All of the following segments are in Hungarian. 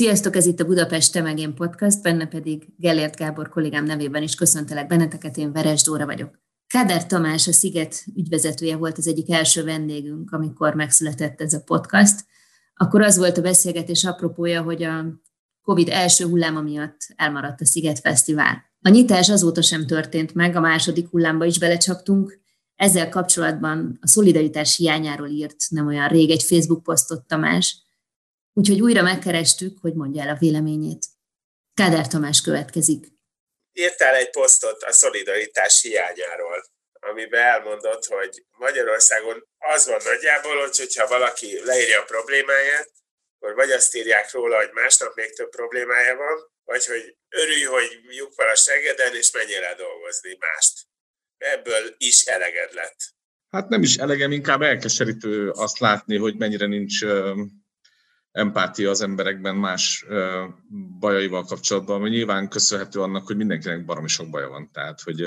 Sziasztok, ez itt a Budapest Temegén Podcast, benne pedig Gellért Gábor kollégám nevében is köszöntelek benneteket, én Veres Dóra vagyok. Káder Tamás, a Sziget ügyvezetője volt az egyik első vendégünk, amikor megszületett ez a podcast. Akkor az volt a beszélgetés apropója, hogy a COVID első hulláma miatt elmaradt a Sziget Fesztivál. A nyitás azóta sem történt meg, a második hullámba is belecsaptunk. Ezzel kapcsolatban a szolidaritás hiányáról írt nem olyan rég egy Facebook posztot Tamás, úgyhogy újra megkerestük, hogy mondja el a véleményét. Káder Tamás következik írtál egy posztot a szolidaritás hiányáról, amiben elmondott, hogy Magyarországon az van nagyjából, hogy hogyha valaki leírja a problémáját, akkor vagy azt írják róla, hogy másnap még több problémája van, vagy hogy örülj, hogy lyuk van a segeden, és menjél el dolgozni mást. Ebből is eleged lett. Hát nem is elegem, inkább elkeserítő azt látni, hogy mennyire nincs empátia az emberekben más bajaival kapcsolatban, ami nyilván köszönhető annak, hogy mindenkinek baromi sok baja van. Tehát, hogy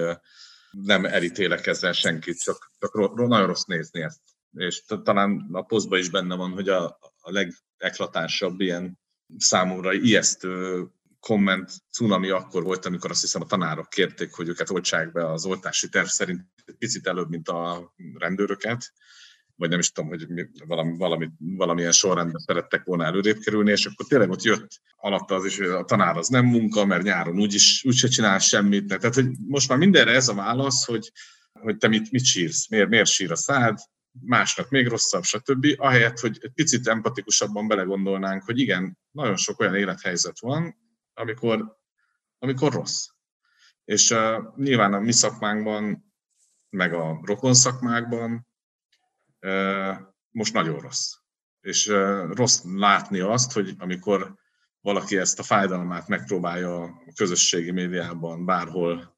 nem elítélek ezzel senkit, csak, csak nagyon rossz nézni ezt. És talán a posztban is benne van, hogy a, a legeklatánsabb ilyen számomra ijesztő komment cunami akkor volt, amikor azt hiszem a tanárok kérték, hogy őket oltsák be az oltási terv szerint picit előbb, mint a rendőröket, vagy nem is tudom, hogy valami, valami, valamilyen sorrendben szerettek volna előrébb kerülni, és akkor tényleg ott jött alatta az is, hogy a tanár az nem munka, mert nyáron úgyis úgyse csinál semmit. Tehát, hogy most már mindenre ez a válasz, hogy, hogy te mit, mit sírsz, miért, miért sír a szád, másnak még rosszabb, stb. Ahelyett, hogy egy picit empatikusabban belegondolnánk, hogy igen, nagyon sok olyan élethelyzet van, amikor, amikor rossz. És uh, nyilván a mi szakmánkban, meg a rokon szakmákban most nagyon rossz. És rossz látni azt, hogy amikor valaki ezt a fájdalmát megpróbálja a közösségi médiában bárhol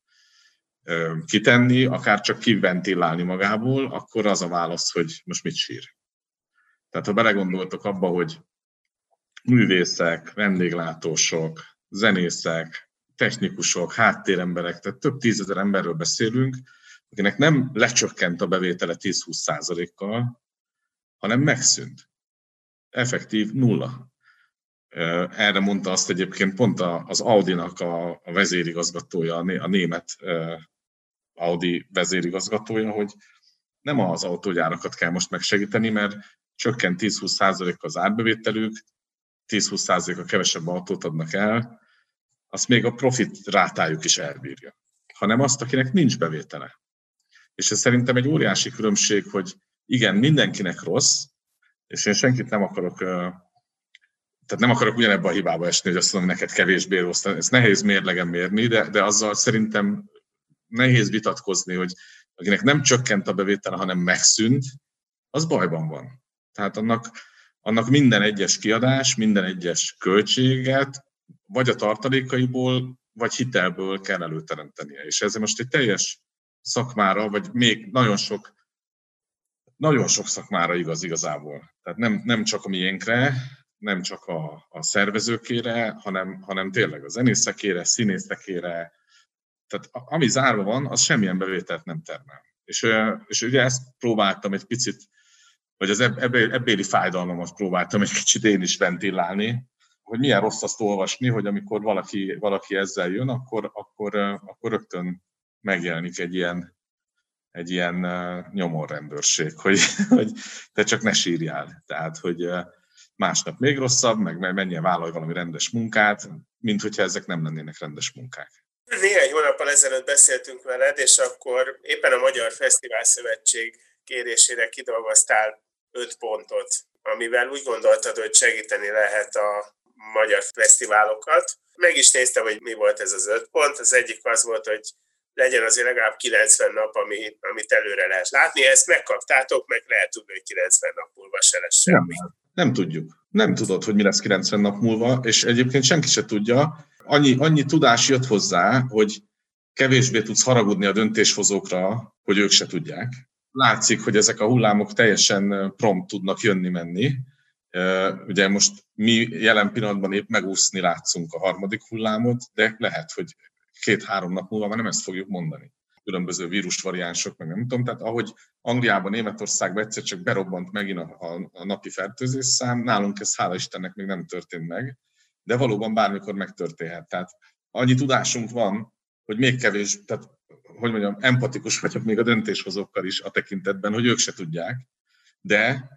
kitenni, akár csak kiventilálni magából, akkor az a válasz, hogy most mit sír. Tehát ha belegondoltok abba, hogy művészek, vendéglátósok, zenészek, technikusok, háttéremberek, tehát több tízezer emberről beszélünk, akinek nem lecsökkent a bevétele 10-20 százalékkal, hanem megszűnt. Effektív nulla. Erre mondta azt egyébként pont az Audi-nak a vezérigazgatója, a német Audi vezérigazgatója, hogy nem az autógyárakat kell most megsegíteni, mert csökkent 10-20 százalékkal az árbevételük, 10-20 százalékkal kevesebb autót adnak el, azt még a profit rátájuk is elbírja. Hanem azt, akinek nincs bevétele. És ez szerintem egy óriási különbség, hogy igen, mindenkinek rossz, és én senkit nem akarok, tehát nem akarok ugyanebben a hibába esni, hogy azt mondom, hogy neked kevésbé rossz. Ez nehéz mérlegen mérni, de, de azzal szerintem nehéz vitatkozni, hogy akinek nem csökkent a bevétele, hanem megszűnt, az bajban van. Tehát annak, annak minden egyes kiadás, minden egyes költséget, vagy a tartalékaiból, vagy hitelből kell előteremtenie. És ez most egy teljes szakmára, vagy még nagyon sok, nagyon sok szakmára igaz igazából. Tehát nem, nem csak a miénkre, nem csak a, a szervezőkére, hanem, hanem tényleg a zenészekére, színészekére. Tehát ami zárva van, az semmilyen bevételt nem termel. És, és ugye ezt próbáltam egy picit, vagy az ebbéli fájdalmamat próbáltam egy kicsit én is ventilálni, hogy milyen rossz azt olvasni, hogy amikor valaki, valaki ezzel jön, akkor, akkor, akkor rögtön megjelenik egy ilyen, egy ilyen nyomorrendőrség, hogy, hogy te csak ne sírjál. Tehát, hogy másnap még rosszabb, meg menjen vállalj valami rendes munkát, mint hogyha ezek nem lennének rendes munkák. Néhány hónappal ezelőtt beszéltünk veled, és akkor éppen a Magyar Fesztivál Szövetség kérésére kidolgoztál öt pontot, amivel úgy gondoltad, hogy segíteni lehet a magyar fesztiválokat. Meg is néztem, hogy mi volt ez az öt pont. Az egyik az volt, hogy legyen azért legalább 90 nap, ami, amit előre lehet látni. Ezt megkaptátok, meg lehet tudni, hogy 90 nap múlva se lesz semmi. Nem tudjuk. Nem tudod, hogy mi lesz 90 nap múlva, és egyébként senki se tudja. Annyi, annyi tudás jött hozzá, hogy kevésbé tudsz haragudni a döntéshozókra, hogy ők se tudják. Látszik, hogy ezek a hullámok teljesen prompt tudnak jönni-menni. Ugye most mi jelen pillanatban épp megúszni látszunk a harmadik hullámot, de lehet, hogy két-három nap múlva már nem ezt fogjuk mondani. Különböző vírusvariánsok, meg nem tudom. Tehát ahogy Angliában, Németországban egyszer csak berobbant megint a, a, a napi fertőzés szám, nálunk ez hála Istennek még nem történt meg, de valóban bármikor megtörténhet. Tehát annyi tudásunk van, hogy még kevés, tehát hogy mondjam, empatikus vagyok még a döntéshozókkal is a tekintetben, hogy ők se tudják, de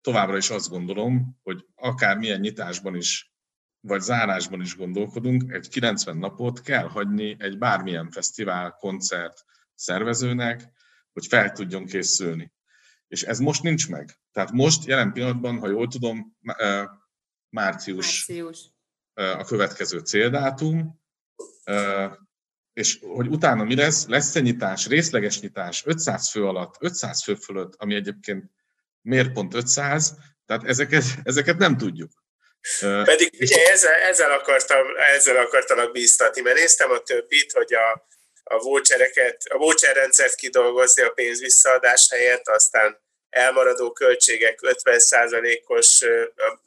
továbbra is azt gondolom, hogy akár milyen nyitásban is, vagy zárásban is gondolkodunk, egy 90 napot kell hagyni egy bármilyen fesztivál, koncert szervezőnek, hogy fel tudjon készülni. És ez most nincs meg. Tehát most jelen pillanatban, ha jól tudom, március, március. a következő céldátum, és hogy utána mi lesz, lesz-e nyitás, részleges nyitás, 500 fő alatt, 500 fő fölött, ami egyébként miért pont 500, tehát ezeket, ezeket nem tudjuk. Pedig ugye ezzel, ezzel, akartam, ezzel akartalak bíztatni, mert néztem a többit, hogy a, a vouchereket, a voucher rendszert kidolgozni a pénz visszaadás helyett, aztán elmaradó költségek 50%-os,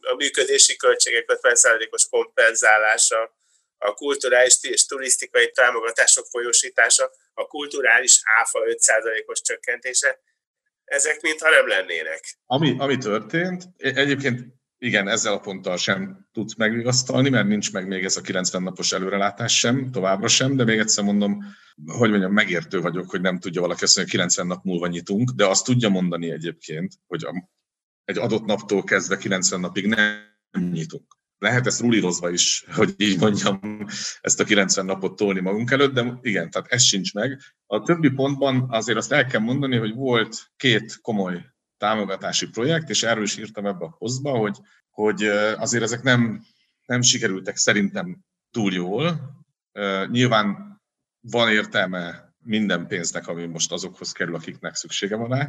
a működési költségek 50%-os kompenzálása, a kulturális és turisztikai támogatások folyósítása, a kulturális áfa 5%-os csökkentése, ezek mintha nem lennének. Ami, ami történt, e, egyébként igen, ezzel a ponttal sem tudsz megvigasztalni, mert nincs meg még ez a 90 napos előrelátás sem, továbbra sem, de még egyszer mondom, hogy mondjam, megértő vagyok, hogy nem tudja valaki azt mondani, hogy 90 nap múlva nyitunk, de azt tudja mondani egyébként, hogy egy adott naptól kezdve 90 napig nem nyitunk lehet ezt rulírozva is, hogy így mondjam, ezt a 90 napot tolni magunk előtt, de igen, tehát ez sincs meg. A többi pontban azért azt el kell mondani, hogy volt két komoly támogatási projekt, és erről is írtam ebbe a posztba, hogy, hogy azért ezek nem, nem sikerültek szerintem túl jól. Nyilván van értelme minden pénznek, ami most azokhoz kerül, akiknek szüksége van rá,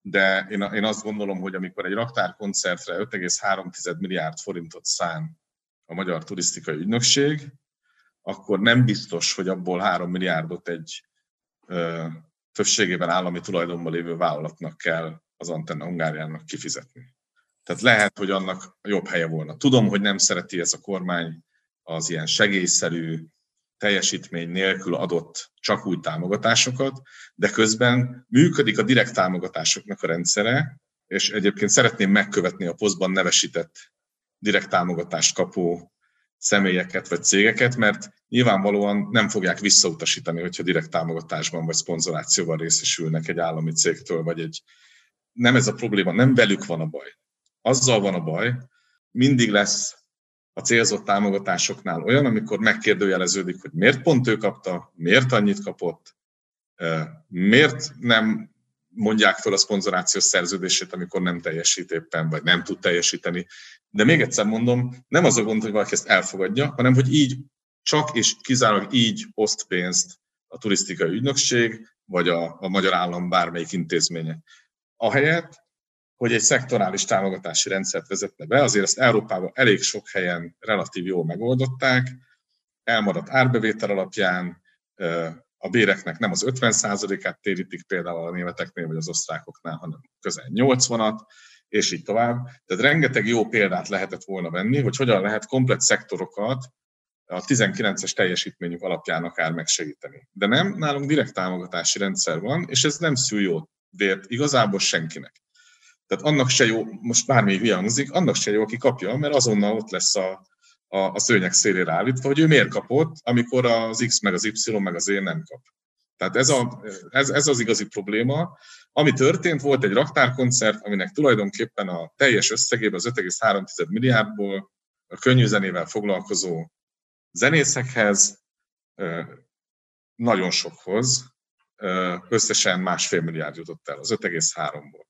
de én, én azt gondolom, hogy amikor egy raktárkoncertre 5,3 milliárd forintot szán a Magyar Turisztikai Ügynökség, akkor nem biztos, hogy abból 3 milliárdot egy ö, többségében állami tulajdonban lévő vállalatnak kell az Antenna Hungáriának kifizetni. Tehát lehet, hogy annak jobb helye volna. Tudom, hogy nem szereti ez a kormány az ilyen segélyszerű teljesítmény nélkül adott csak úgy támogatásokat, de közben működik a direkt támogatásoknak a rendszere, és egyébként szeretném megkövetni a posztban nevesített direkt támogatást kapó személyeket vagy cégeket, mert nyilvánvalóan nem fogják visszautasítani, hogyha direkt támogatásban vagy szponzorációval részesülnek egy állami cégtől, vagy egy... Nem ez a probléma, nem velük van a baj. Azzal van a baj, mindig lesz a célzott támogatásoknál olyan, amikor megkérdőjeleződik, hogy miért pont ő kapta, miért annyit kapott, miért nem mondják fel a szponzorációs szerződését, amikor nem teljesít éppen, vagy nem tud teljesíteni. De még egyszer mondom, nem az a gond, hogy valaki ezt elfogadja, hanem hogy így, csak és kizárólag így oszt pénzt a turisztikai ügynökség, vagy a, a magyar állam bármelyik intézménye. Ahelyett, hogy egy szektorális támogatási rendszert vezetne be, azért ezt Európában elég sok helyen relatív jól megoldották, elmaradt árbevétel alapján, a béreknek nem az 50%-át térítik például a németeknél vagy az osztrákoknál, hanem közel 80-at, és így tovább. Tehát rengeteg jó példát lehetett volna venni, hogy hogyan lehet komplet szektorokat a 19-es teljesítményük alapján akár megsegíteni. De nem, nálunk direkt támogatási rendszer van, és ez nem szül jó vért igazából senkinek. Tehát annak se jó, most bármi hangzik, annak se jó, aki kapja, mert azonnal ott lesz a, a, a szőnyeg szélére állítva, hogy ő miért kapott, amikor az X meg az Y meg az E nem kap. Tehát ez, a, ez, ez az igazi probléma. Ami történt, volt egy raktárkoncert, aminek tulajdonképpen a teljes összegében az 5,3 milliárdból a könnyű zenével foglalkozó zenészekhez, nagyon sokhoz, összesen másfél milliárd jutott el az 5,3-ból.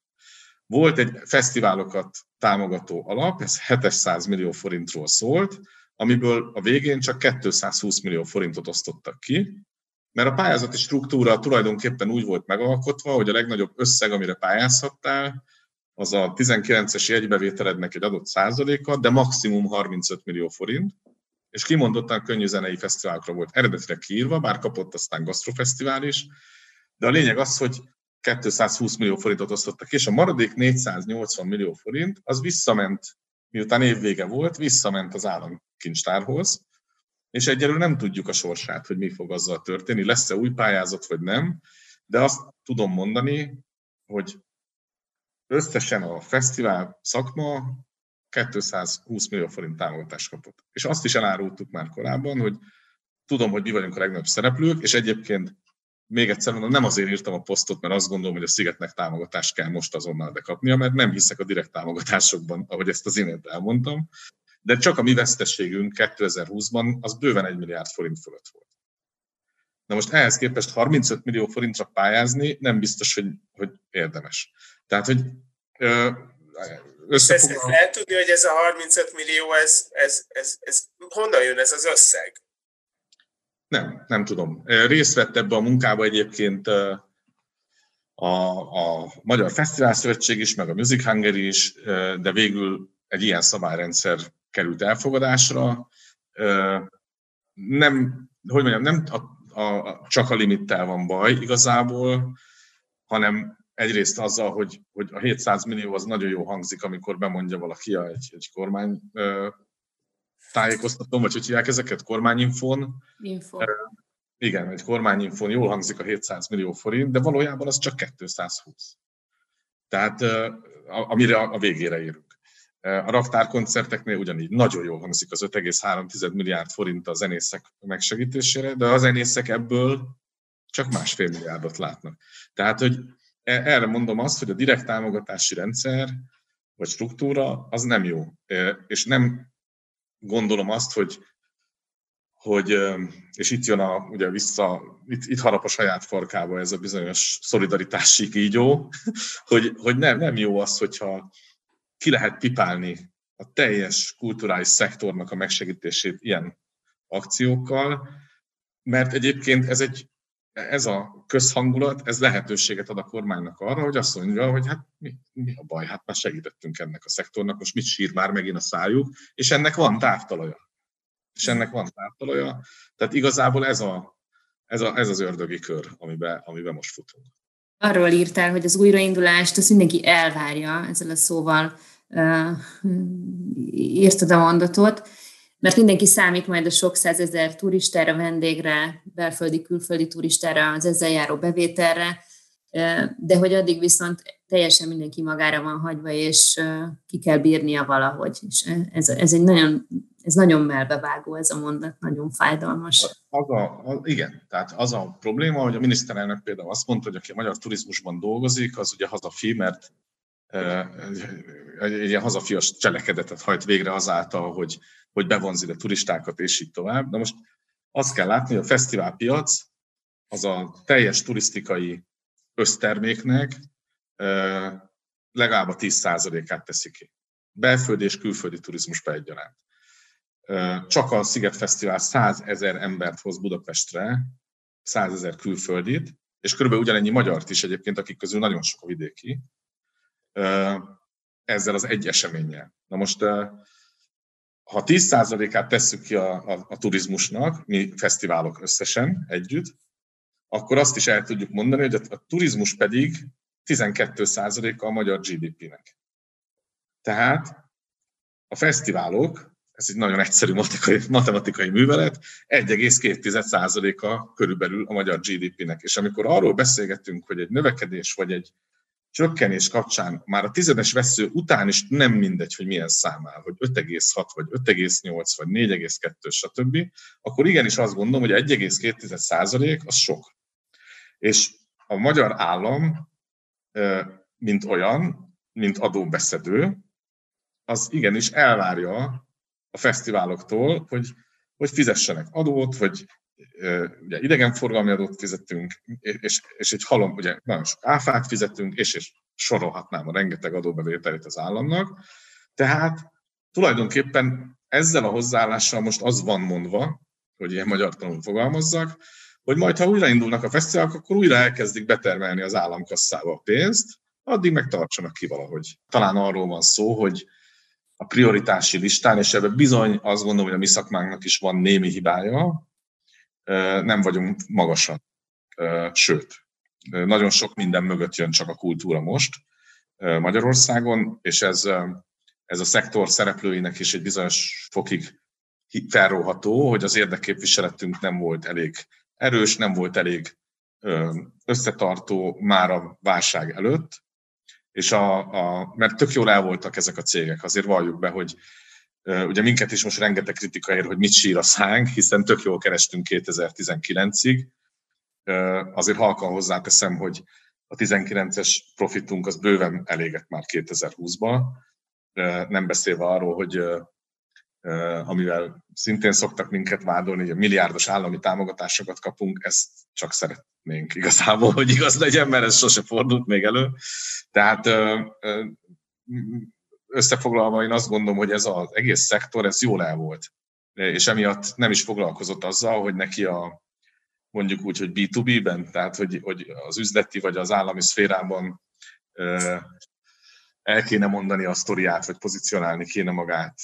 Volt egy fesztiválokat támogató alap, ez 700 millió forintról szólt, amiből a végén csak 220 millió forintot osztottak ki, mert a pályázati struktúra tulajdonképpen úgy volt megalkotva, hogy a legnagyobb összeg, amire pályázhattál, az a 19-es jegybevételednek egy adott százaléka, de maximum 35 millió forint, és kimondottan könnyű zenei fesztiválokra volt eredetileg kiírva, bár kapott aztán gasztrofesztivál is, de a lényeg az, hogy 220 millió forintot osztottak, és a maradék 480 millió forint az visszament, miután évvége volt, visszament az államkincstárhoz, és egyelőre nem tudjuk a sorsát, hogy mi fog azzal történni, lesz-e új pályázat, vagy nem, de azt tudom mondani, hogy összesen a fesztivál szakma 220 millió forint támogatást kapott. És azt is elárultuk már korábban, hogy tudom, hogy mi vagyunk a legnagyobb szereplők, és egyébként még egyszer mondom, nem azért írtam a posztot, mert azt gondolom, hogy a Szigetnek támogatást kell most azonnal bekapnia, mert nem hiszek a direkt támogatásokban, ahogy ezt az imént elmondtam, de csak a mi veszteségünk 2020-ban az bőven egy milliárd forint fölött volt. Na most ehhez képest 35 millió forintra pályázni nem biztos, hogy, hogy érdemes. Tehát, hogy összefoglalva... Lehet tudni, hogy ez a 35 millió, ez, ez, ez, ez honnan jön ez az összeg? Nem, nem tudom. Részt vett ebbe a munkába egyébként a, a Magyar Fesztivál Szövetség is, meg a Music Hungary is, de végül egy ilyen szabályrendszer került elfogadásra. Nem, hogy mondjam, nem a, a, csak a limittel van baj igazából, hanem egyrészt azzal, hogy, hogy a 700 millió az nagyon jó hangzik, amikor bemondja valaki egy, egy kormány tájékoztatón, vagy hogy hívják ezeket, kormányinfon. Info. Igen, egy kormányinfon jól hangzik a 700 millió forint, de valójában az csak 220. Tehát amire a végére érünk. A raktárkoncerteknél ugyanígy nagyon jól hangzik az 5,3 milliárd forint a zenészek megsegítésére, de a zenészek ebből csak másfél milliárdot látnak. Tehát, hogy e, erre mondom azt, hogy a direkt támogatási rendszer vagy struktúra az nem jó. És nem gondolom azt, hogy, hogy és itt jön a, ugye vissza, itt, itt harap a saját farkába ez a bizonyos szolidaritási kígyó, hogy, hogy nem, nem jó az, hogyha ki lehet pipálni a teljes kulturális szektornak a megsegítését ilyen akciókkal, mert egyébként ez egy ez a közhangulat, ez lehetőséget ad a kormánynak arra, hogy azt mondja, hogy hát mi, mi a baj, hát már segítettünk ennek a szektornak, most mit sír már megint a szájuk, és ennek van távtalaja. És ennek van távtalaja. Tehát igazából ez, a, ez, a, ez az ördögi kör, amiben, amiben most futunk. Arról írtál, hogy az újraindulást azt mindenki elvárja, ezzel a szóval uh, írtad a mondatot mert mindenki számít majd a sok százezer turistára, vendégre, belföldi, külföldi turistára, az ezzel járó bevételre, de hogy addig viszont teljesen mindenki magára van hagyva, és ki kell bírnia valahogy. És ez, ez egy nagyon, ez nagyon melbevágó ez a mondat, nagyon fájdalmas. Az a, az, igen, tehát az a probléma, hogy a miniszterelnök például azt mondta, hogy aki a magyar turizmusban dolgozik, az ugye hazafi, mert egy, ilyen hazafias cselekedetet hajt végre azáltal, hogy hogy bevonz ide turistákat, és így tovább. De most azt kell látni, hogy a fesztiválpiac az a teljes turisztikai összterméknek legalább a 10%-át teszi ki. Belföldi és külföldi turizmusba egyaránt. Csak a Sziget Fesztivál 100 ezer embert hoz Budapestre, 100 ezer külföldit, és körülbelül ugyanennyi magyart is egyébként, akik közül nagyon sok a vidéki, ezzel az egy eseménnyel. Na most ha 10%-át tesszük ki a, a, a turizmusnak, mi fesztiválok összesen együtt, akkor azt is el tudjuk mondani, hogy a, a turizmus pedig 12%-a a magyar GDP-nek. Tehát a fesztiválok, ez egy nagyon egyszerű matematikai, matematikai művelet, 1,2%-a körülbelül a magyar GDP-nek. És amikor arról beszélgetünk, hogy egy növekedés vagy egy csökkenés kapcsán már a tizedes vesző után is nem mindegy, hogy milyen számál, hogy 5,6 vagy 5,8 vagy 4,2 stb., akkor igenis azt gondolom, hogy 1,2 százalék az sok. És a magyar állam, mint olyan, mint adóbeszedő, az igenis elvárja a fesztiváloktól, hogy, hogy fizessenek adót, hogy ugye idegenforgalmi adót fizetünk, és, és egy halom, ugye nagyon sok áfát fizetünk, és, és sorolhatnám a rengeteg adóbevételét az államnak. Tehát tulajdonképpen ezzel a hozzáállással most az van mondva, hogy ilyen magyar tanul fogalmazzak, hogy majd ha újraindulnak a fesztiválok, akkor újra elkezdik betermelni az államkasszába a pénzt, addig meg tartsanak ki valahogy. Talán arról van szó, hogy a prioritási listán, és ebben bizony azt gondolom, hogy a mi szakmánknak is van némi hibája, nem vagyunk magasan. Sőt, nagyon sok minden mögött jön csak a kultúra most Magyarországon, és ez, ez a szektor szereplőinek is egy bizonyos fokig felróható, hogy az érdekképviseletünk nem volt elég erős, nem volt elég összetartó már a válság előtt, és a, a, mert tök jól el voltak ezek a cégek, azért valljuk be, hogy ugye minket is most rengeteg kritika ér, hogy mit sír a szánk, hiszen tök jól kerestünk 2019-ig, azért halkan hozzáteszem, hogy a 19-es profitunk az bőven elégett már 2020-ban, nem beszélve arról, hogy amivel szintén szoktak minket vádolni, hogy a milliárdos állami támogatásokat kapunk, ezt csak szeretnénk igazából, hogy igaz legyen, mert ez sose fordult még elő. Tehát összefoglalva én azt gondolom, hogy ez az egész szektor, ez jól el volt. És emiatt nem is foglalkozott azzal, hogy neki a mondjuk úgy, hogy B2B-ben, tehát hogy, hogy az üzleti vagy az állami szférában el kéne mondani a sztoriát, vagy pozícionálni kéne magát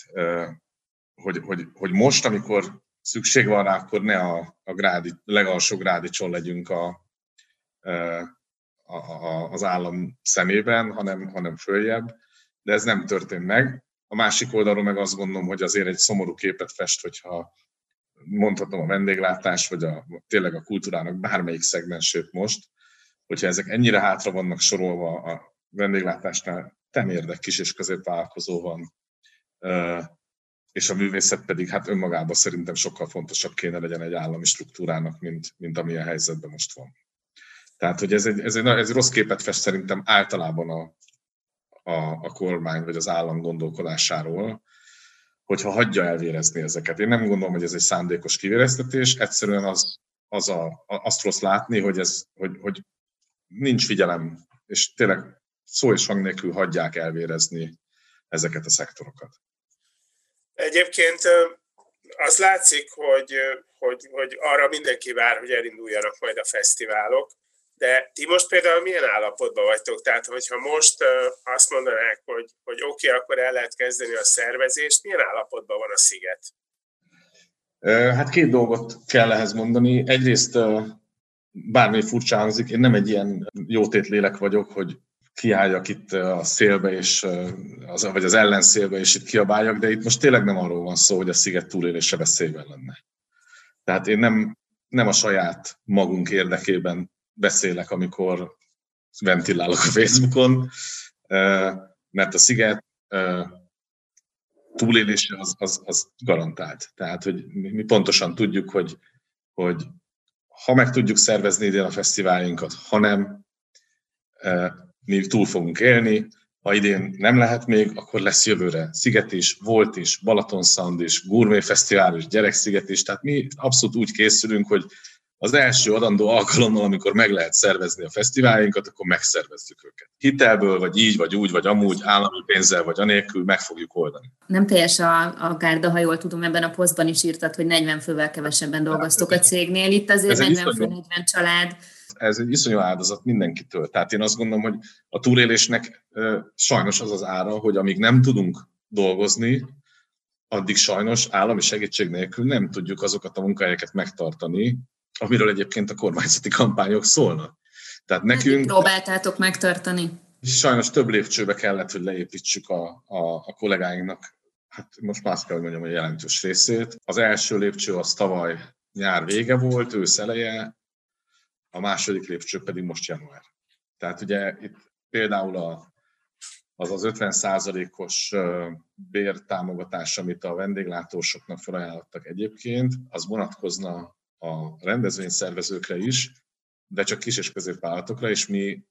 hogy, hogy, hogy most, amikor szükség van rá, akkor ne a, a grádi, legalsó grádicson legyünk a, a, a, az állam szemében, hanem, hanem följebb, de ez nem történt meg. A másik oldalról meg azt gondolom, hogy azért egy szomorú képet fest, hogyha mondhatom a vendéglátás, vagy a, tényleg a kultúrának bármelyik szegmensét most, hogyha ezek ennyire hátra vannak sorolva a vendéglátásnál, temérdek kis és középvállalkozó van, és a művészet pedig hát önmagában szerintem sokkal fontosabb kéne legyen egy állami struktúrának, mint, mint amilyen helyzetben most van. Tehát, hogy ez egy, ez egy, ez egy rossz képet fest szerintem általában a, a, a kormány vagy az állam gondolkodásáról, hogyha hagyja elvérezni ezeket. Én nem gondolom, hogy ez egy szándékos kivéreztetés, egyszerűen az, az a, azt rossz látni, hogy, ez, hogy, hogy nincs figyelem, és tényleg szó és hang nélkül hagyják elvérezni ezeket a szektorokat. Egyébként az látszik, hogy, hogy, hogy arra mindenki vár, hogy elinduljanak majd a fesztiválok, de ti most például milyen állapotban vagytok? Tehát, hogyha most azt mondanák, hogy, hogy oké, okay, akkor el lehet kezdeni a szervezést, milyen állapotban van a sziget? Hát két dolgot kell ehhez mondani. Egyrészt bármi furcsa hangzik, én nem egy ilyen jótét lélek vagyok, hogy kiálljak itt a szélbe, és, az, vagy az ellenszélbe, és itt kiabáljak, de itt most tényleg nem arról van szó, hogy a sziget túlélése veszélyben lenne. Tehát én nem, nem a saját magunk érdekében beszélek, amikor ventilálok a Facebookon, mert a sziget túlélése az, az, az garantált. Tehát, hogy mi pontosan tudjuk, hogy, hogy ha meg tudjuk szervezni idén a fesztiválinkat, ha nem, mi túl fogunk élni, ha idén nem lehet még, akkor lesz jövőre Sziget is, Volt is, Balaton Sound is, Gourmet Fesztivál is, Gyereksziget is, tehát mi abszolút úgy készülünk, hogy az első adandó alkalommal, amikor meg lehet szervezni a fesztiválinkat, akkor megszervezzük őket. Hitelből, vagy így, vagy úgy, vagy amúgy, állami pénzzel, vagy anélkül meg fogjuk oldani. Nem teljes a, a gárda, ha jól tudom, ebben a posztban is írtad, hogy 40 fővel kevesebben dolgoztok a cégnél. Itt azért 40 fő, 40 család ez egy iszonyú áldozat mindenkitől. Tehát én azt gondolom, hogy a túlélésnek sajnos az az ára, hogy amíg nem tudunk dolgozni, addig sajnos állami segítség nélkül nem tudjuk azokat a munkahelyeket megtartani, amiről egyébként a kormányzati kampányok szólnak. Tehát nekünk... Próbáltátok megtartani? Sajnos több lépcsőbe kellett, hogy leépítsük a, a, a kollégáinknak, hát most már azt kell, hogy mondjam, hogy jelentős részét. Az első lépcső az tavaly nyár vége volt, ősz eleje, a második lépcső pedig most január. Tehát ugye itt például a, az az 50 os bértámogatás, amit a vendéglátósoknak felajánlottak egyébként, az vonatkozna a rendezvényszervezőkre is, de csak kis és középvállalatokra, és mi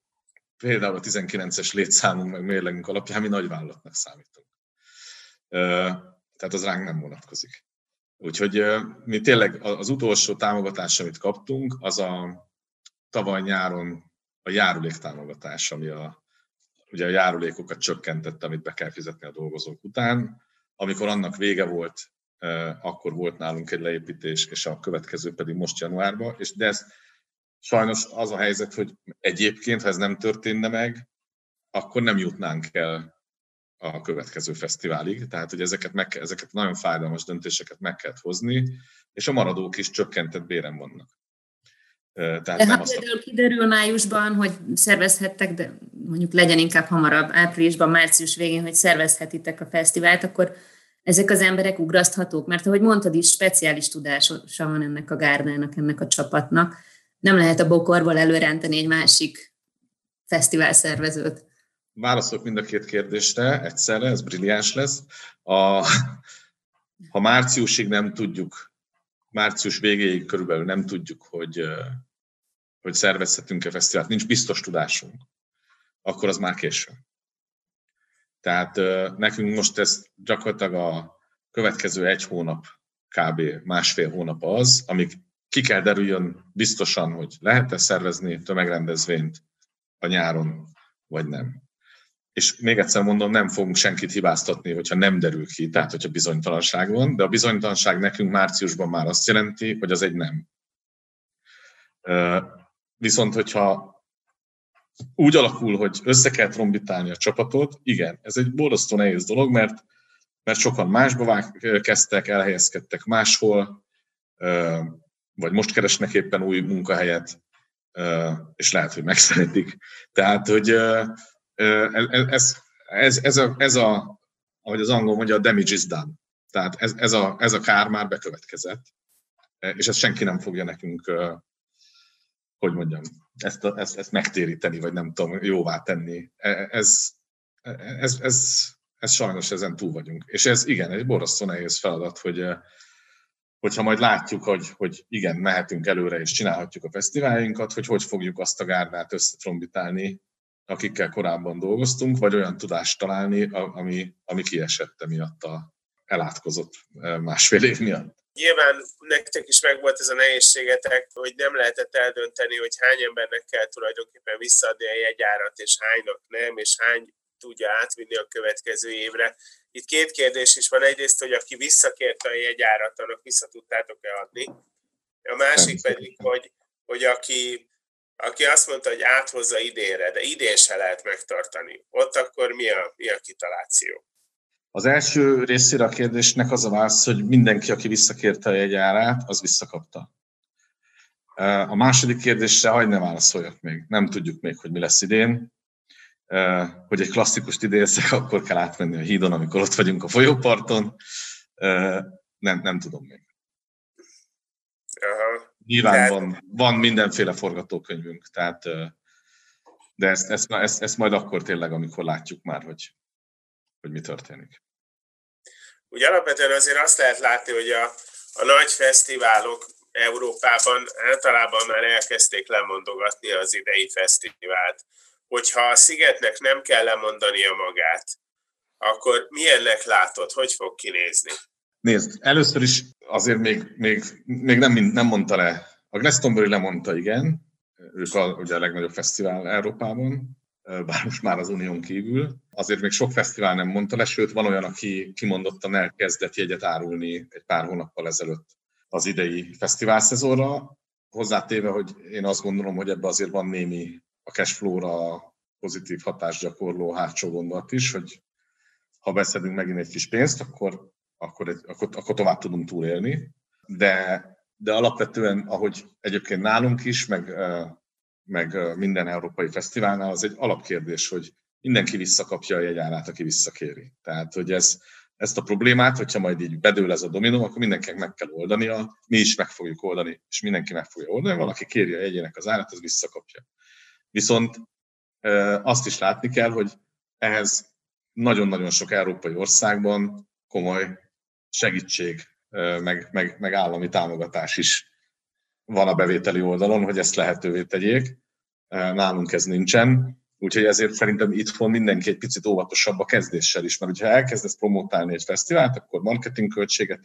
például a 19-es létszámunk meg mérlegünk alapján mi nagyvállalatnak számítunk. Tehát az ránk nem vonatkozik. Úgyhogy mi tényleg az utolsó támogatás, amit kaptunk, az a tavaly nyáron a járulék támogatás, ami a, ugye a járulékokat csökkentette, amit be kell fizetni a dolgozók után. Amikor annak vége volt, akkor volt nálunk egy leépítés, és a következő pedig most januárban, és de ez sajnos az a helyzet, hogy egyébként, ha ez nem történne meg, akkor nem jutnánk el a következő fesztiválig. Tehát, hogy ezeket, meg, ezeket nagyon fájdalmas döntéseket meg kell hozni, és a maradók is csökkentett béren vannak. Tehát de nem ha például a... kiderül májusban, hogy szervezhettek, de mondjuk legyen inkább hamarabb, áprilisban, március végén, hogy szervezhetitek a fesztivált, akkor ezek az emberek ugraszthatók, mert ahogy mondtad is, speciális tudása van ennek a gárdának, ennek a csapatnak. Nem lehet a bokorból előrántani egy másik fesztivál szervezőt. Válaszolok mind a két kérdésre egyszerre, ez brilliáns lesz. A, ha márciusig nem tudjuk, március végéig körülbelül nem tudjuk, hogy, hogy szervezhetünk-e fesztivált, nincs biztos tudásunk, akkor az már késő. Tehát nekünk most ez gyakorlatilag a következő egy hónap, kb. másfél hónap az, amíg ki kell derüljön biztosan, hogy lehet-e szervezni tömegrendezvényt a nyáron, vagy nem. És még egyszer mondom, nem fogunk senkit hibáztatni, hogyha nem derül ki, tehát hogyha bizonytalanság van, de a bizonytalanság nekünk márciusban már azt jelenti, hogy az egy nem. Viszont, hogyha úgy alakul, hogy össze kell trombitálni a csapatot, igen, ez egy borzasztó nehéz dolog, mert, mert sokan másba kezdtek, elhelyezkedtek máshol, vagy most keresnek éppen új munkahelyet, és lehet, hogy megszeretik. Tehát, hogy ez, ez, ez, a, ez a, ahogy az angol mondja, a damage is done. Tehát ez, ez, a, ez a kár már bekövetkezett, és ezt senki nem fogja nekünk, hogy mondjam, ezt, a, ezt, ezt megtéríteni, vagy nem tudom, jóvá tenni. Ez, ez, ez, ez sajnos ezen túl vagyunk. És ez igen, egy borzasztó nehéz feladat, hogy, hogyha majd látjuk, hogy, hogy igen, mehetünk előre és csinálhatjuk a fesztiváljunkat, hogy hogy fogjuk azt a gárdát összetrombitálni, akikkel korábban dolgoztunk, vagy olyan tudást találni, ami, ami kiesette miatt a elátkozott e, másfél év miatt. Nyilván nektek is megvolt ez a nehézségetek, hogy nem lehetett eldönteni, hogy hány embernek kell tulajdonképpen visszaadni a jegyárat, és hánynak nem, és hány tudja átvinni a következő évre. Itt két kérdés is van. Egyrészt, hogy aki visszakérte a jegyárat, annak vissza tudtátok-e adni. A másik pedig, hogy, hogy aki, aki azt mondta, hogy áthozza idénre, de idén se lehet megtartani. Ott akkor mi a, mi a kitaláció? Az első részére a kérdésnek az a válasz, hogy mindenki, aki visszakérte a jegyárát, az visszakapta. A második kérdésre hagyd ne válaszoljak még. Nem tudjuk még, hogy mi lesz idén hogy egy klasszikust idézzek, akkor kell átmenni a hídon, amikor ott vagyunk a folyóparton. Nem, nem tudom még. Nyilván tehát... van, van mindenféle forgatókönyvünk, tehát de ezt, ezt, ezt, ezt majd akkor tényleg, amikor látjuk már, hogy, hogy mi történik. Ugye alapvetően azért azt lehet látni, hogy a, a nagy fesztiválok Európában általában már elkezdték lemondogatni az idei fesztivált hogyha a szigetnek nem kell lemondania magát, akkor milyennek látod, hogy fog kinézni? Nézd, először is azért még, még, még nem, nem mondta le. A Glastonbury lemondta, igen. Ők a, ugye a legnagyobb fesztivál Európában, bár most már az Unión kívül. Azért még sok fesztivál nem mondta le, sőt van olyan, aki kimondottan elkezdett jegyet árulni egy pár hónappal ezelőtt az idei fesztivál szezonra. Hozzátéve, hogy én azt gondolom, hogy ebbe azért van némi a cashflow-ra pozitív hatást gyakorló hátsó gondolat is, hogy ha beszedünk megint egy kis pénzt, akkor, akkor, egy, akkor, akkor tovább tudunk túlélni. De, de alapvetően, ahogy egyébként nálunk is, meg, meg minden európai fesztiválnál, az egy alapkérdés, hogy mindenki visszakapja a jegyárát, aki visszakéri. Tehát, hogy ez, ezt a problémát, hogyha majd így bedől ez a dominó, akkor mindenkinek meg kell oldania, mi is meg fogjuk oldani, és mindenki meg fogja oldani, valaki kéri a jegyének az árat, az visszakapja. Viszont azt is látni kell, hogy ehhez nagyon-nagyon sok európai országban komoly segítség, meg, meg, meg állami támogatás is van a bevételi oldalon, hogy ezt lehetővé tegyék. Nálunk ez nincsen, úgyhogy ezért szerintem itthon mindenki egy picit óvatosabb a kezdéssel is, mert ha elkezdesz promotálni egy fesztivált, akkor marketing költséget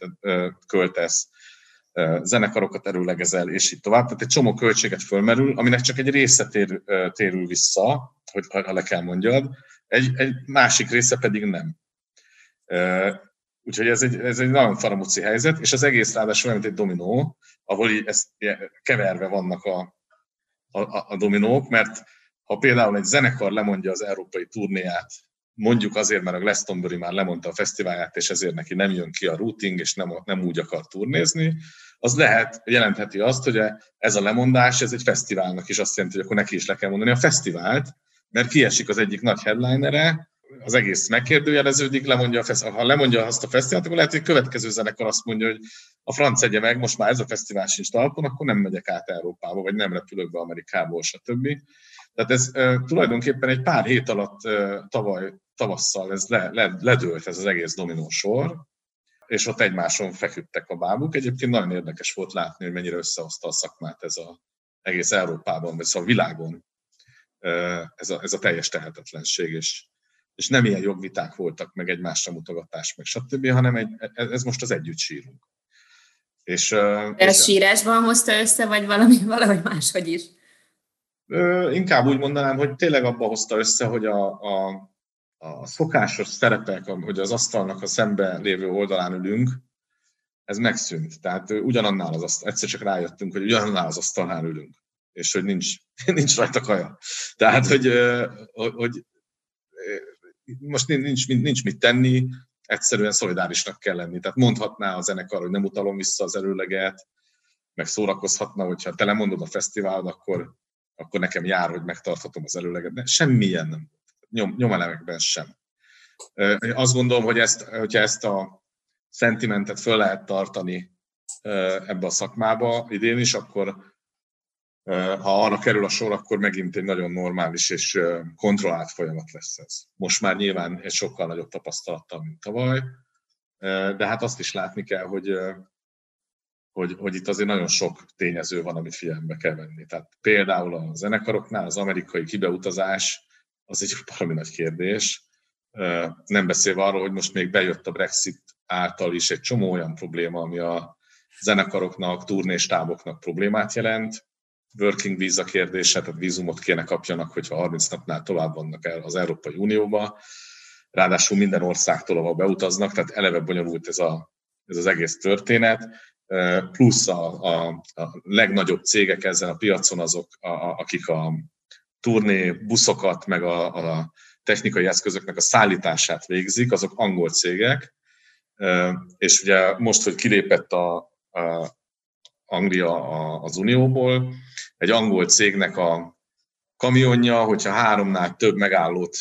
költesz, zenekarokat erőlegezel, és így tovább. Tehát egy csomó költséget fölmerül, aminek csak egy része tér, térül vissza, hogy ha le kell mondjad, egy, egy másik része pedig nem. Úgyhogy ez egy, ez egy nagyon faramúci helyzet, és az egész ráadásul olyan, mint egy dominó, ahol így ezt keverve vannak a, a, a dominók, mert ha például egy zenekar lemondja az európai turnéját, mondjuk azért, mert a Glastonbury már lemondta a fesztiválját, és ezért neki nem jön ki a routing, és nem, nem úgy akar turnézni, az lehet, jelentheti azt, hogy ez a lemondás, ez egy fesztiválnak is azt jelenti, hogy akkor neki is le kell mondani a fesztivált, mert kiesik az egyik nagy headlinere, az egész megkérdőjeleződik, lemondja a fesztivál. Ha lemondja azt a fesztivált, akkor lehet, hogy a következő zenekar azt mondja, hogy a franc egye meg, most már ez a fesztivál sincs talpon, akkor nem megyek át Európába, vagy nem repülök be Amerikából, stb. Tehát ez e, tulajdonképpen egy pár hét alatt e, tavaly, tavasszal ez le, le, ledőlt ez az egész dominó sor, és ott egymáson feküdtek a bábuk. Egyébként nagyon érdekes volt látni, hogy mennyire összehozta a szakmát ez a egész Európában, vagy szóval a világon ez a, ez a teljes tehetetlenség, és, és nem ilyen jogviták voltak, meg egymásra mutogatás, meg stb., hanem egy, ez most az együtt sírunk. És, ez és, sírásban hozta össze, vagy valami, valahogy máshogy is? Inkább úgy mondanám, hogy tényleg abba hozta össze, hogy a, a, a szokásos szerepek, hogy az asztalnak a szembe lévő oldalán ülünk, ez megszűnt. Tehát ugyanannál az asztal, egyszer csak rájöttünk, hogy ugyanannál az asztalnál ülünk, és hogy nincs, nincs rajta kaja. Tehát, hogy, hogy most nincs, nincs mit tenni, egyszerűen szolidárisnak kell lenni. Tehát mondhatná a zenekar, hogy nem utalom vissza az előleget, meg szórakozhatna, hogyha te lemondod a fesztiválod, akkor, akkor nekem jár, hogy megtarthatom az előleget. De semmilyen nem nyom, nyomelemekben sem. Azt gondolom, hogy ezt, hogyha ezt a szentimentet föl lehet tartani ebbe a szakmába idén is, akkor ha arra kerül a sor, akkor megint egy nagyon normális és kontrollált folyamat lesz ez. Most már nyilván egy sokkal nagyobb tapasztalattal, mint tavaly, de hát azt is látni kell, hogy, hogy, hogy itt azért nagyon sok tényező van, amit figyelembe kell venni. Tehát például a zenekaroknál az amerikai kibeutazás az egy valami nagy kérdés. Nem beszélve arról, hogy most még bejött a Brexit által is egy csomó olyan probléma, ami a zenekaroknak, turnéstáboknak problémát jelent. Working visa kérdése, tehát vízumot kéne kapjanak, hogyha 30 napnál tovább vannak el az Európai Unióba. Ráadásul minden országtól, ahol beutaznak, tehát eleve bonyolult ez, a, ez az egész történet plusz a, a, a legnagyobb cégek ezen a piacon azok, a, a, akik a turné buszokat, meg a, a technikai eszközöknek a szállítását végzik, azok angol cégek, és ugye most, hogy kilépett a, a Anglia az Unióból, egy angol cégnek a kamionja, hogyha háromnál több megállót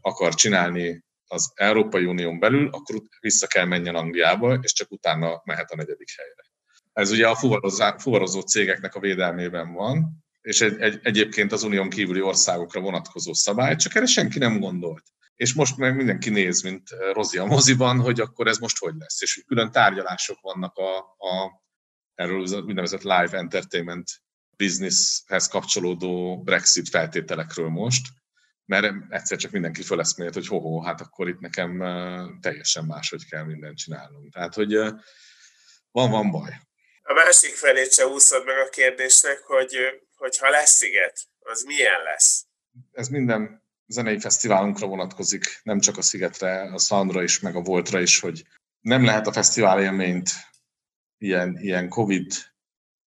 akar csinálni az Európai Unión belül, akkor vissza kell menjen Angliába, és csak utána mehet a negyedik helyre. Ez ugye a fuvarozó cégeknek a védelmében van, és egy, egy, egyébként az unión kívüli országokra vonatkozó szabály, csak erre senki nem gondolt. És most meg mindenki néz, mint Rozi a moziban, hogy akkor ez most hogy lesz. És külön tárgyalások vannak a, a erről az úgynevezett live entertainment businesshez kapcsolódó Brexit feltételekről most, mert egyszer csak mindenki föleszmélt, hogy hoho, hát akkor itt nekem teljesen máshogy kell mindent csinálnom. Tehát, hogy van, van baj. A másik felét se úszod meg a kérdésnek, hogy hogy ha lesz sziget, az milyen lesz? Ez minden zenei fesztiválunkra vonatkozik, nem csak a szigetre, a Soundra is, meg a Voltra is, hogy nem lehet a fesztivál élményt ilyen, ilyen Covid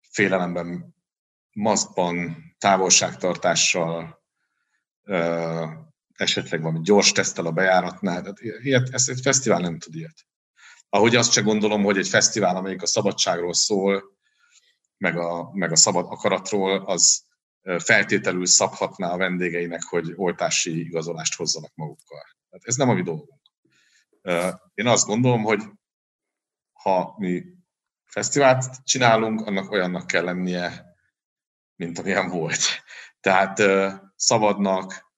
félelemben, maszkban, távolságtartással, esetleg valami gyors tesztel a bejáratnál. Tehát ilyet, ezt egy fesztivál nem tud ilyet. Ahogy azt se gondolom, hogy egy fesztivál, amelyik a szabadságról szól, meg a, meg a szabad akaratról, az feltételül szabhatná a vendégeinek, hogy oltási igazolást hozzanak magukkal. Tehát ez nem a mi dolgunk. Én azt gondolom, hogy ha mi fesztivált csinálunk, annak olyannak kell lennie, mint amilyen volt. Tehát szabadnak,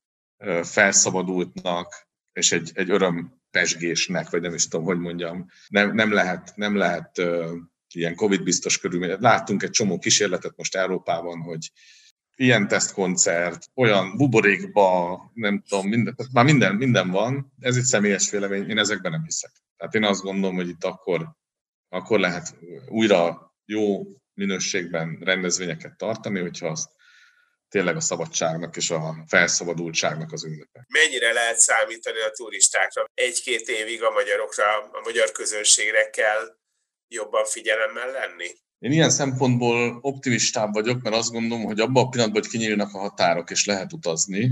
felszabadultnak, és egy, egy öröm pesgésnek, vagy nem is tudom, hogy mondjam. Nem, nem lehet, nem lehet ilyen Covid-biztos körülmények. Láttunk egy csomó kísérletet most Európában, hogy ilyen tesztkoncert, olyan buborékba, nem tudom, minden, már minden, minden van, ez egy személyes vélemény, én ezekben nem hiszek. Tehát én azt gondolom, hogy itt akkor, akkor lehet újra jó minőségben rendezvényeket tartani, hogyha azt tényleg a szabadságnak és a felszabadultságnak az ünnepe. Mennyire lehet számítani a turistákra? Egy-két évig a magyarokra, a magyar közönségre kell jobban figyelemmel lenni? Én ilyen szempontból optimistább vagyok, mert azt gondolom, hogy abban a pillanatban, hogy kinyílnak a határok és lehet utazni,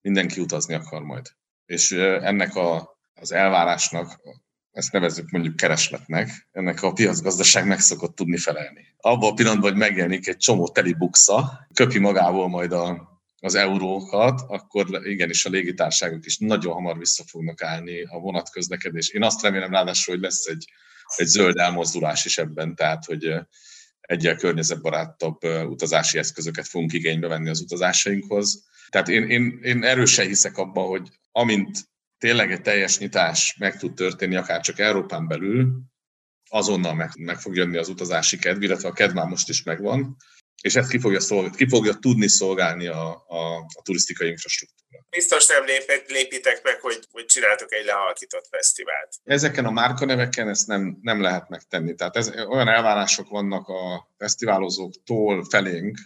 mindenki utazni akar majd. És ennek a, az elvárásnak, ezt nevezzük mondjuk keresletnek, ennek a piacgazdaság meg szokott tudni felelni. Abban a pillanatban, hogy megjelenik egy csomó teli buksa, köpi magából majd a, az eurókat, akkor igenis a légitárságok is nagyon hamar vissza fognak állni a vonatközlekedés. Én azt remélem ráadásul, hogy lesz egy, egy zöld elmozdulás is ebben, tehát hogy egyel környezetbarátabb utazási eszközöket fogunk igénybe venni az utazásainkhoz. Tehát én, én, én erősen hiszek abban, hogy amint tényleg egy teljes nyitás meg tud történni, akár csak Európán belül, azonnal meg, meg fog jönni az utazási kedv, illetve a kedv már most is megvan, és ezt ki fogja, szolgálni, ki fogja tudni szolgálni a, a, a turisztikai infrastruktúra. Biztos nem lép, lépitek meg, hogy, hogy csináltok egy lehalkított fesztivált. Ezeken a márkaneveken ezt nem, nem lehet megtenni. Tehát ez, olyan elvárások vannak a fesztiválozóktól felénk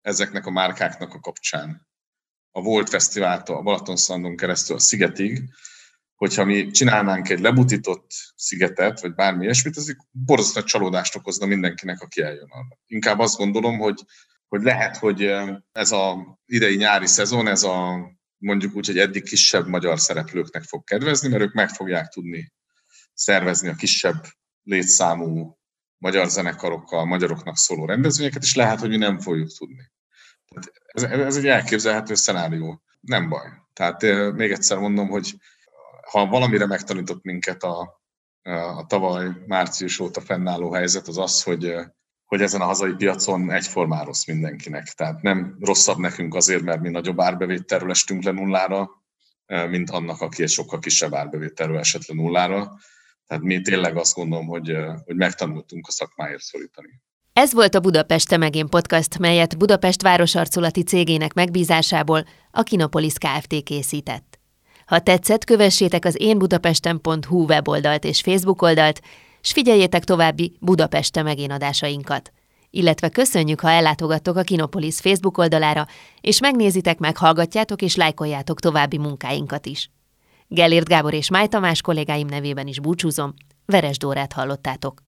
ezeknek a márkáknak a kapcsán. A Volt Fesztiváltól, a Balatonszandon keresztül a Szigetig, hogyha mi csinálnánk egy lebutított szigetet, vagy bármi ilyesmit, az egy borzasztó csalódást okozna mindenkinek, aki eljön arra. Inkább azt gondolom, hogy, hogy lehet, hogy ez a idei nyári szezon, ez a mondjuk úgy, hogy eddig kisebb magyar szereplőknek fog kedvezni, mert ők meg fogják tudni szervezni a kisebb létszámú magyar zenekarokkal, magyaroknak szóló rendezvényeket, és lehet, hogy mi nem fogjuk tudni. Ez, ez egy elképzelhető szenárió. Nem baj. Tehát még egyszer mondom, hogy ha valamire megtanított minket a, a tavaly március óta fennálló helyzet, az az, hogy, hogy ezen a hazai piacon egyformán rossz mindenkinek. Tehát nem rosszabb nekünk azért, mert mi nagyobb árbevételről estünk le nullára, mint annak, aki egy sokkal kisebb árbevételről esett le nullára. Tehát mi tényleg azt gondolom, hogy, hogy megtanultunk a szakmáért szorítani. Ez volt a Budapest Temegén podcast, melyet Budapest városarculati cégének megbízásából a Kinopolis Kft. készített. Ha tetszett, kövessétek az énbudapesten.hu weboldalt és Facebook oldalt, s figyeljétek további Budapeste megénadásainkat. Illetve köszönjük, ha ellátogattok a Kinopolis Facebook oldalára, és megnézitek, meghallgatjátok és lájkoljátok további munkáinkat is. Gellért Gábor és Máj Tamás kollégáim nevében is búcsúzom, Veres Dórát hallottátok.